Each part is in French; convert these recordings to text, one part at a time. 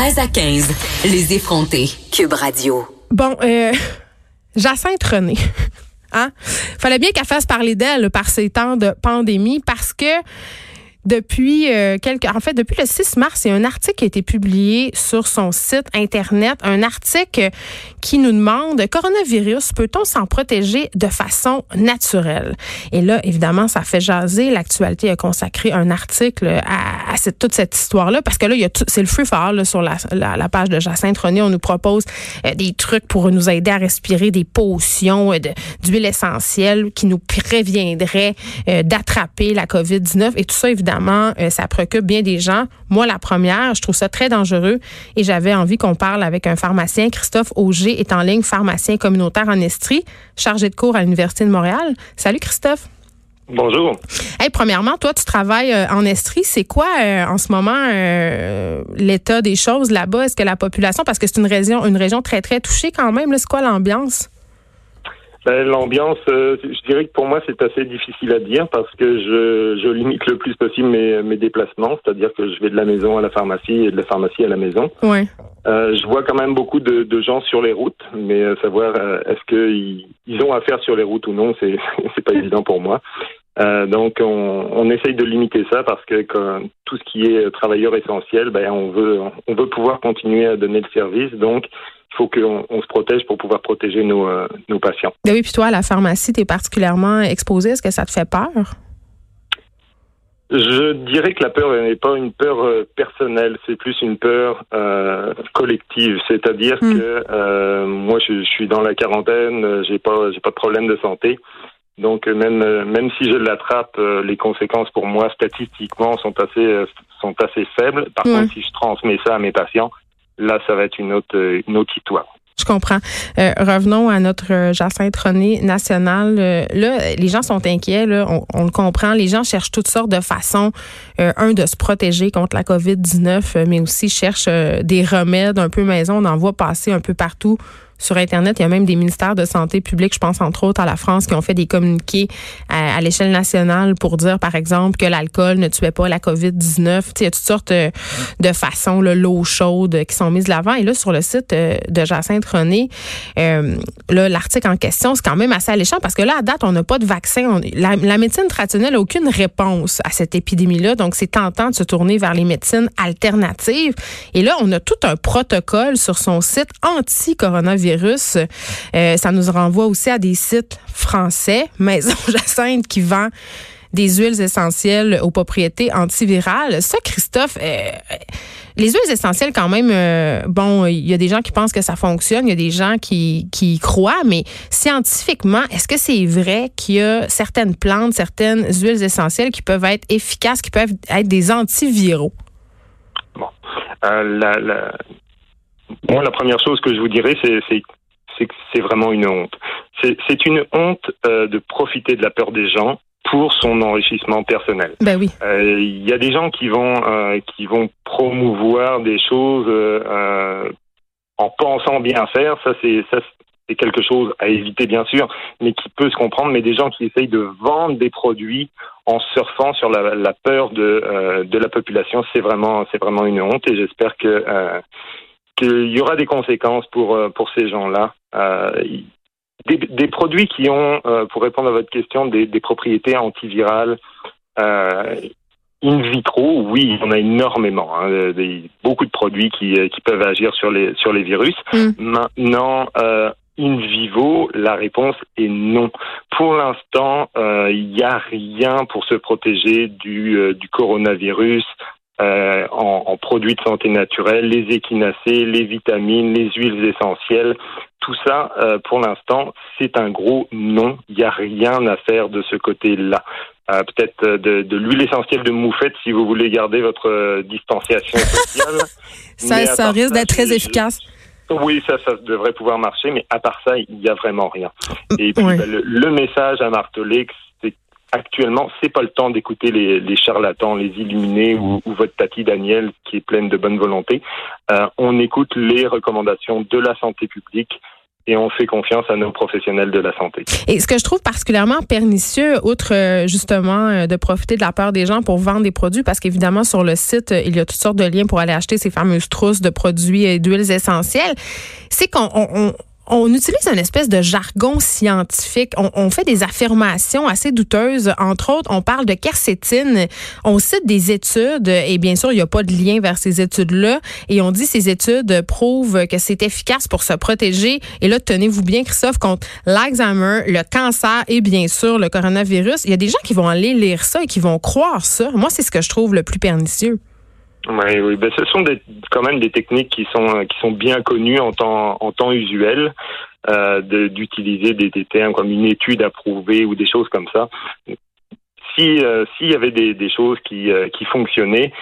13 à 15, les effrontés. Cube Radio. Bon, euh, Jacinthe René. Hein? Fallait bien qu'elle fasse parler d'elle par ces temps de pandémie parce que depuis euh, quelques, en fait, depuis le 6 mars, il y a un article qui a été publié sur son site internet, un article qui nous demande coronavirus, peut-on s'en protéger de façon naturelle? Et là, évidemment, ça fait jaser. L'actualité a consacré un article à, toute cette histoire-là parce que là, c'est le feu fort sur la, page de Jacinthe René. On nous propose euh, des trucs pour nous aider à respirer, des potions euh, d'huile essentielle qui nous préviendraient d'attraper la COVID-19 et tout ça, évidemment euh, ça préoccupe bien des gens. Moi, la première, je trouve ça très dangereux et j'avais envie qu'on parle avec un pharmacien. Christophe Auger est en ligne, pharmacien communautaire en Estrie, chargé de cours à l'Université de Montréal. Salut, Christophe. Bonjour. Hey, premièrement, toi, tu travailles euh, en Estrie. C'est quoi euh, en ce moment l'état des choses là-bas? Est-ce que la population, parce que c'est une région, une région très, très touchée quand même, c'est quoi l'ambiance? Ben, L'ambiance, euh, je dirais que pour moi c'est assez difficile à dire parce que je, je limite le plus possible mes, mes déplacements, c'est-à-dire que je vais de la maison à la pharmacie et de la pharmacie à la maison. Ouais. Euh, je vois quand même beaucoup de, de gens sur les routes, mais euh, savoir euh, est-ce qu'ils ils ont affaire sur les routes ou non, c'est pas évident pour moi. Euh, donc on, on, essaye de limiter ça parce que quand, tout ce qui est travailleur essentiel, ben on veut on veut pouvoir continuer à donner le service. Donc il faut qu'on on se protège pour pouvoir protéger nos, euh, nos patients. Ben oui, puis toi, à la pharmacie, tu es particulièrement exposé. Est-ce que ça te fait peur? Je dirais que la peur n'est pas une peur euh, personnelle, c'est plus une peur euh, collective. C'est-à-dire hmm. que euh, moi, je, je, suis dans la quarantaine, j'ai pas, j'ai pas de problème de santé. Donc même même si je l'attrape, les conséquences pour moi statistiquement sont assez sont assez faibles. Par contre, si je transmets ça à mes patients, là, ça va être une autre, une autre histoire. Je comprends. Euh, revenons à notre euh, Jacinthe René national. Euh, là, les gens sont inquiets. Là, on, le comprend. Les gens cherchent toutes sortes de façons, un, de se protéger contre la COVID-19, mais aussi cherchent des remèdes un peu maison. On en voit passer un peu partout sur Internet. Il y a même des ministères de santé publique, je pense entre autres à la France, qui ont fait des communiqués à, l'échelle nationale pour dire, par exemple, que l'alcool ne tuait pas la COVID-19. Il y a toutes sortes euh, de façons, l'eau chaude qui sont mises de l'avant. Et là, sur le site euh, de Jacinthe René, euh, l'article en question, c'est quand même assez alléchant parce que là, à date, on n'a pas de vaccin. la, la, médecine traditionnelle n'a aucune réponse à cette épidémie-là. Donc, c'est tentant de se tourner vers les médecines alternatives. Et là, on a tout un protocole sur son site anti-coronavirus euh, ça nous renvoie aussi à des sites français, Maison Jacinthe qui vend des huiles essentielles aux propriétés antivirales. Ça, Christophe, euh, les huiles essentielles, quand même, euh, bon, il y a des gens qui pensent que ça fonctionne, il y a des gens qui, y croient, mais scientifiquement, est-ce que c'est vrai qu'il y a certaines plantes, certaines huiles essentielles qui peuvent être efficaces, qui peuvent être des antiviraux? Bon. la, moi, la première chose que je vous dirais, c'est que c'est vraiment une honte. C'est une honte euh, de profiter de la peur des gens pour son enrichissement personnel. Ben oui. Euh, il y a des gens qui vont euh, qui vont promouvoir des choses en pensant bien faire. Ça c'est ça c'est quelque chose à éviter bien sûr, mais qui peut se comprendre. Mais des gens qui essayent de vendre des produits en surfant sur la, la peur de de la population, c'est vraiment c'est vraiment une honte. Et j'espère que il y aura des conséquences pour, euh, pour ces gens-là. Euh, des, des, produits qui ont, euh, pour répondre à votre question, des, des propriétés antivirales in vitro, oui, il y en a énormément. Hein, des, beaucoup de produits qui, qui peuvent agir sur les, sur les virus. Mm. Maintenant, in vivo, la réponse est non. Pour l'instant, il n'y a rien pour se protéger du, du coronavirus, euh, en, en, produits de santé naturelle, les équinacées, les vitamines, les huiles essentielles. Tout ça, euh, pour l'instant, c'est un gros non. Il n'y a rien à faire de ce côté-là. Euh, Peut-être de, de l'huile essentielle de moufette si vous voulez garder votre distanciation sociale. ça, ça risque d'être très efficace. Oui, ça, ça devrait pouvoir marcher, mais à part ça, il n'y a vraiment rien. Et puis, ben, le, le, message à marteler, actuellement, c'est pas le temps d'écouter les, charlatans, les illuminés ou, ou, votre tati Daniel qui est pleine de bonne volonté. Euh, on écoute les recommandations de la santé publique et on fait confiance à nos professionnels de la santé. Et ce que je trouve particulièrement pernicieux, outre euh, justement euh, de profiter de la peur des gens pour vendre des produits, parce qu'évidemment sur le site, il y a toutes sortes de liens pour aller acheter ces fameuses trousses de produits et d'huiles essentielles, c'est qu'on on utilise une espèce de jargon scientifique. On, fait des affirmations assez douteuses. Entre autres, on parle de quercétine. On cite des études et bien sûr, il n'y a pas de lien vers ces études-là. Et on dit ces études prouvent que c'est efficace pour se protéger. Et là, tenez-vous bien, Christophe, contre l'Alzheimer, le cancer et bien sûr le coronavirus. Il y a des gens qui vont aller lire ça et qui vont croire ça. Moi, c'est ce que je trouve le plus pernicieux. Oui, oui. Ben, ce sont quand même des techniques qui sont qui sont bien connues en temps en temps usuel euh, d'utiliser des, des, termes comme une étude approuvée ou des choses comme ça. Si euh, s'il y avait des, choses qui euh, qui fonctionnaient,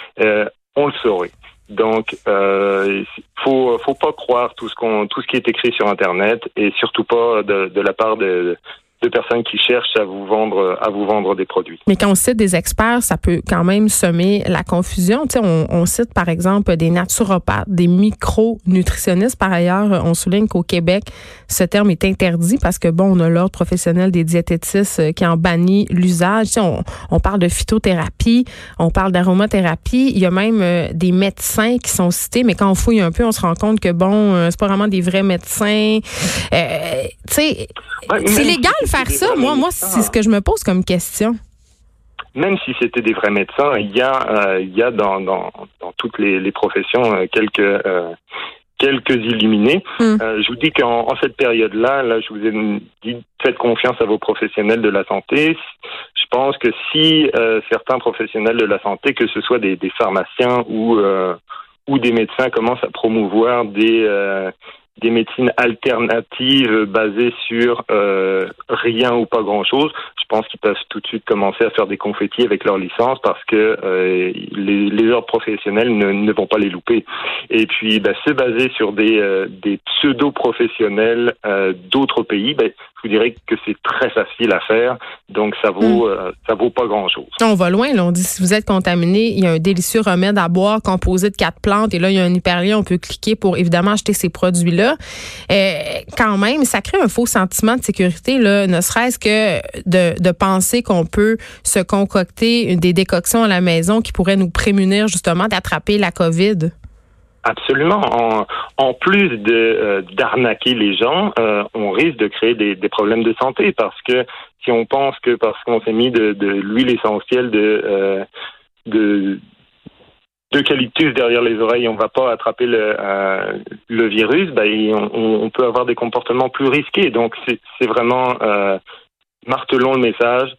on le saurait. Donc, euh, faut faut pas croire tout ce qu'on tout ce qui est écrit sur Internet et surtout pas de la part de de personnes qui cherchent à vous vendre à vous vendre des produits. Mais quand on cite des experts, ça peut quand même semer la confusion. Tu sais, on, on cite par exemple des naturopathes, des micronutritionnistes. Par ailleurs, on souligne qu'au Québec, ce terme est interdit parce que bon, on a l'ordre professionnel des diététistes euh, qui en bannit l'usage. Tu sais, on, on, parle de phytothérapie, on parle d'aromathérapie. Il y a même euh, des médecins qui sont cités, mais quand on fouille un peu, on se rend compte que bon, euh, c'est pas vraiment des vrais médecins. Euh, tu sais, c'est légal faire ça? Moi, moi, c'est ce que je me pose comme question. Même si c'était des vrais médecins, il y a, euh, il y a dans, dans, dans toutes les, les professions euh, quelques euh, quelques illuminés. Hmm. je vous dis qu'en en cette période-là, là, je vous ai dit faites confiance à vos professionnels de la santé. Je pense que si certains professionnels de la santé, que ce soit des, des pharmaciens ou ou des médecins, commencent à promouvoir des des médecines alternatives basées sur euh, rien ou pas grand-chose, pense qu'ils peuvent tout de suite commencer à faire des confettis avec leur licence parce que euh, les, les, ordres professionnels ne, ne, vont pas les louper. Et puis, bah, se baser sur des, euh, des pseudo-professionnels euh, d'autres pays, bah, je vous dirais que c'est très facile à faire, donc ça vaut hmm. ça vaut pas grand-chose. On va loin, là. on dit si vous êtes contaminé, il y a un délicieux remède à boire composé de quatre plantes et là il y a un hyperlien, on peut cliquer pour évidemment acheter ces produits-là. Quand même, ça crée un faux sentiment de sécurité, là, ne serait-ce que de, de penser qu'on peut se concocter des décoctions à la maison qui pourraient nous prémunir justement d'attraper la COVID? Absolument. En, plus de euh, d'arnaquer les gens, euh, on risque de créer des, problèmes de santé parce que si on pense que parce qu'on s'est mis de, l'huile essentielle de, euh, derrière les oreilles, on va pas attraper le, euh, le virus, ben, on, peut avoir des comportements plus risqués. Donc c'est vraiment martelons le message.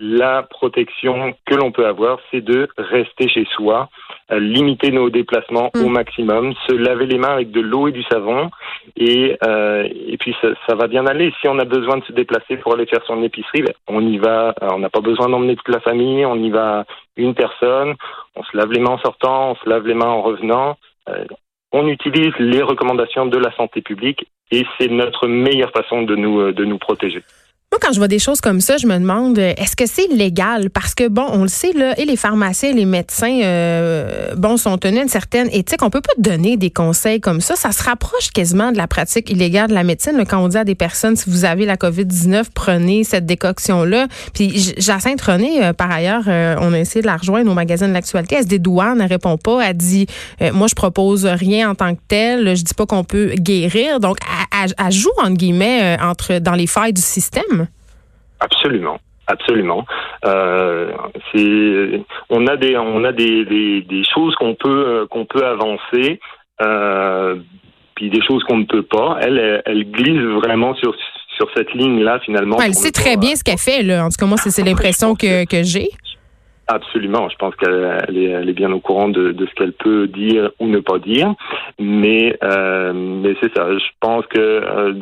La protection que l'on peut avoir, c'est de rester chez soi, euh, limiter nos déplacements au mm. maximum, se laver les mains avec de l'eau et du savon, et, euh, et puis ça, ça, va bien aller. Si on a besoin de se déplacer pour aller faire son épicerie, ben, on y va. On n'a pas besoin d'emmener toute la famille, on y va une personne. On se lave les mains en sortant, on se lave les mains en revenant. Euh, on utilise les recommandations de la santé publique et c'est notre meilleure façon de nous, euh, de nous protéger. Moi, quand je vois des choses comme ça, je me demande, euh, est-ce que c'est légal? Parce que, bon, on le sait, là, et les pharmaciens et les médecins, euh, bon, sont tenus à une certaine éthique. On peut pas donner des conseils comme ça. Ça se rapproche quasiment de la pratique illégale de la médecine. quand on dit à des personnes, si vous avez la COVID-19, prenez cette décoction-là. Puis, Jacinthe René, euh, par ailleurs, on a essayé de la rejoindre au magazine de l'actualité. Elle se dédouane, elle répond pas. Elle dit, moi, je propose rien en tant que tel. Je dis pas qu'on peut guérir. Donc, elle joue, entre guillemets, entre, dans les failles du système. Absolument. Absolument. Euh, c'est, on a des, on a des, des, choses qu'on peut, euh, qu'on peut avancer, euh, puis des choses qu'on ne peut pas. Elle, elle glisse vraiment sur, sur cette ligne-là finalement. elle sait très bien ce qu'elle fait. Là. En tout cas, moi, c'est, l'impression que, que j'ai. Absolument. Je pense qu'elle est, elle est, bien au courant de, de ce qu'elle peut dire ou ne pas dire. Mais, euh, mais c'est ça. Je pense que euh,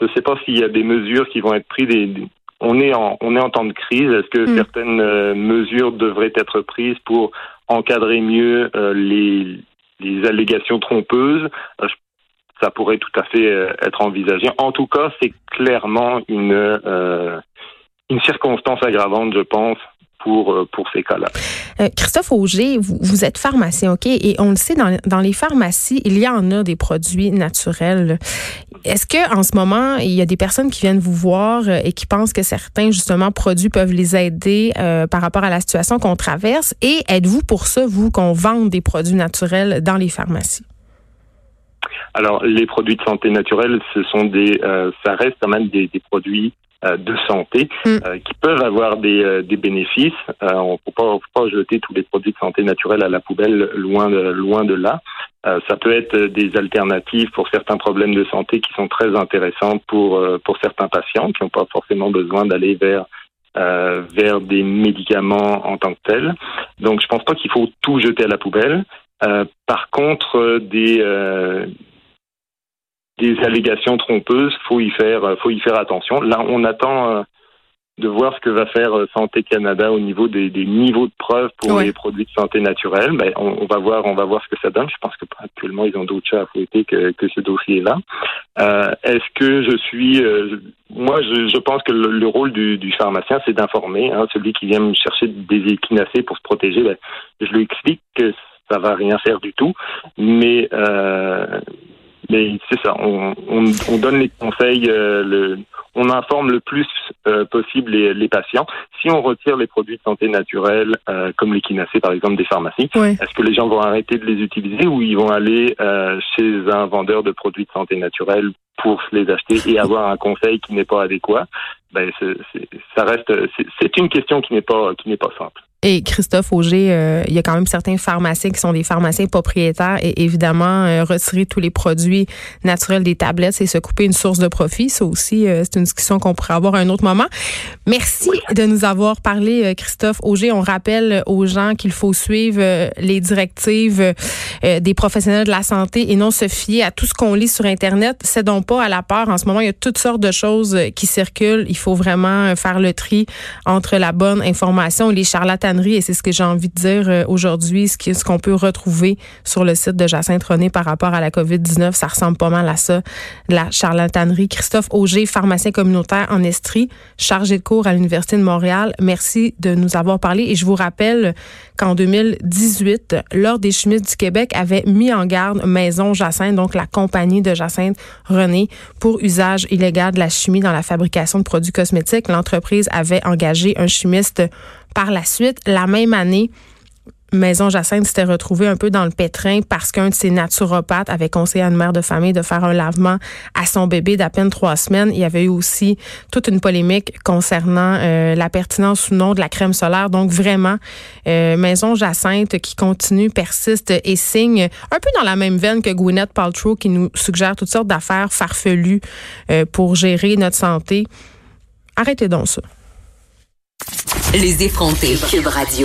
je ne sais pas s'il y a des mesures qui vont être prises, des, on est en on est en temps de crise. Est-ce que mm. certaines euh, mesures devraient être prises pour encadrer mieux euh, les les allégations trompeuses? Euh, Ça pourrait tout à fait être envisagé. En tout cas, c'est clairement une une circonstance aggravante, je pense, pour, euh, pour ces cas-là. Euh, Christophe Auger, vous, vous, êtes pharmacien, OK? Et on le sait, dans, dans les pharmacies, il y en a des produits naturels. est-ce que en ce moment, il y a des personnes qui viennent vous voir et qui pensent que certains justement produits peuvent les aider par rapport à la situation qu'on traverse? Et êtes-vous pour ça vous qu'on vende des produits naturels dans les pharmacies? Alors, les produits de santé naturelle, ce sont des, euh, ça reste quand même des, des produits euh, de santé mm. euh, qui peuvent avoir des, des bénéfices. on ne peut pas, jeter tous les produits de santé naturelle à la poubelle, loin de, loin de là. ça peut être des alternatives pour certains problèmes de santé qui sont très intéressants pour pour certains patients qui n'ont pas forcément besoin d'aller vers vers des médicaments en tant que tels. Donc, je pense pas qu'il faut tout jeter à la poubelle. par contre, des des allégations trompeuses, faut y faire, euh, faut y faire attention. Là, on attend euh, de voir ce que va faire euh, Santé Canada au niveau des, niveaux de preuves pour les produits de santé naturelle. Ben, on, va voir, on va voir ce que ça donne. Je pense que actuellement ils ont d'autres chats à fouetter que, que ce dossier-là. Est-ce que je suis, moi, je, pense que le, rôle du, pharmacien, c'est d'informer. Hein, celui qui vient me chercher des équinacées pour se protéger, ben, je lui explique que ça va rien faire du tout, mais mais c'est ça, on, on, on, donne les conseils, euh, le, on informe le plus euh, possible les, les, patients. Si on retire les produits de santé naturels, euh, comme l'équinacée par exemple des pharmacies, est-ce que les gens vont arrêter de les utiliser ou ils vont aller chez un vendeur de produits de santé naturelle pour les acheter et avoir un conseil qui n'est pas adéquat? Ben, ça reste, c'est une question qui n'est pas qui n'est pas simple. Et Christophe Auger, euh, il y a quand même certains pharmaciens qui sont des pharmaciens propriétaires et évidemment, euh, retirer tous les produits naturels des tablettes, c'est se couper une source de profit. Ça aussi, euh, c'est une discussion qu'on pourrait avoir à un autre moment. Merci de nous avoir parlé, Christophe Auger. On rappelle aux gens qu'il faut suivre les directives des professionnels de la santé et non se fier à tout ce qu'on lit sur Internet. C'est donc pas à la peur. En ce moment, il y a toutes sortes de choses qui circulent. Il faut vraiment faire le tri entre la bonne information et les charlatans et c'est ce que j'ai envie de dire euh, aujourd'hui, ce qu'on peut retrouver sur le site de Jacinthe René par rapport à la COVID-19, ça ressemble pas mal à ça, la charlatanerie. Christophe Auger, pharmacien communautaire en Estrie, chargé de cours à l'Université de Montréal, merci de nous avoir parlé et je vous rappelle qu'en 2018, l'Ordre des chimistes du Québec avait mis en garde Maison Jacinthe, donc la compagnie de Jacinthe René, pour usage illégal de la chimie dans la fabrication de produits cosmétiques. L'entreprise avait engagé un chimiste par la suite, la même année, Maison Jacinthe s'était retrouvée un peu dans le pétrin parce qu'un de ses naturopathes avait conseillé à une mère de famille de faire un lavement à son bébé d'à peine trois semaines. Il y avait eu aussi toute une polémique concernant euh, la pertinence ou non de la crème solaire. Donc vraiment, euh, Maison Jacinthe qui continue, persiste et signe un peu dans la même veine que Gwyneth Paltrow qui nous suggère toutes sortes d'affaires farfelues euh, pour gérer notre santé. Arrêtez donc ça. Les effrontés. Cube Radio.